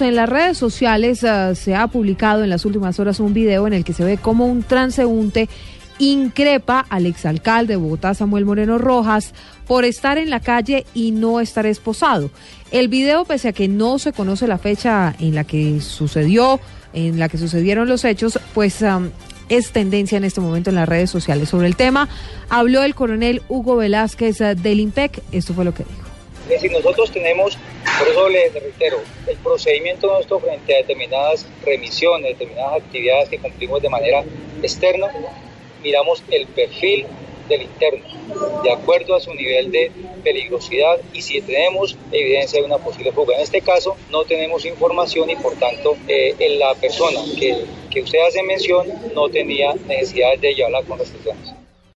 En las redes sociales uh, se ha publicado en las últimas horas un video en el que se ve como un transeúnte increpa al exalcalde de Bogotá, Samuel Moreno Rojas, por estar en la calle y no estar esposado. El video, pese a que no se conoce la fecha en la que sucedió, en la que sucedieron los hechos, pues es tendencia en este momento en las redes sociales. Sobre el tema habló el coronel Hugo Velázquez uh, del IMPEC. Esto fue lo que dijo. Decir, nosotros tenemos, por eso le reitero, el procedimiento nuestro frente a determinadas remisiones, determinadas actividades que cumplimos de manera externa, miramos el perfil del interno, de acuerdo a su nivel de peligrosidad y si tenemos evidencia de una posible fuga. En este caso no tenemos información y por tanto eh, la persona que, que usted hace mención no tenía necesidad de llevarla con restricciones.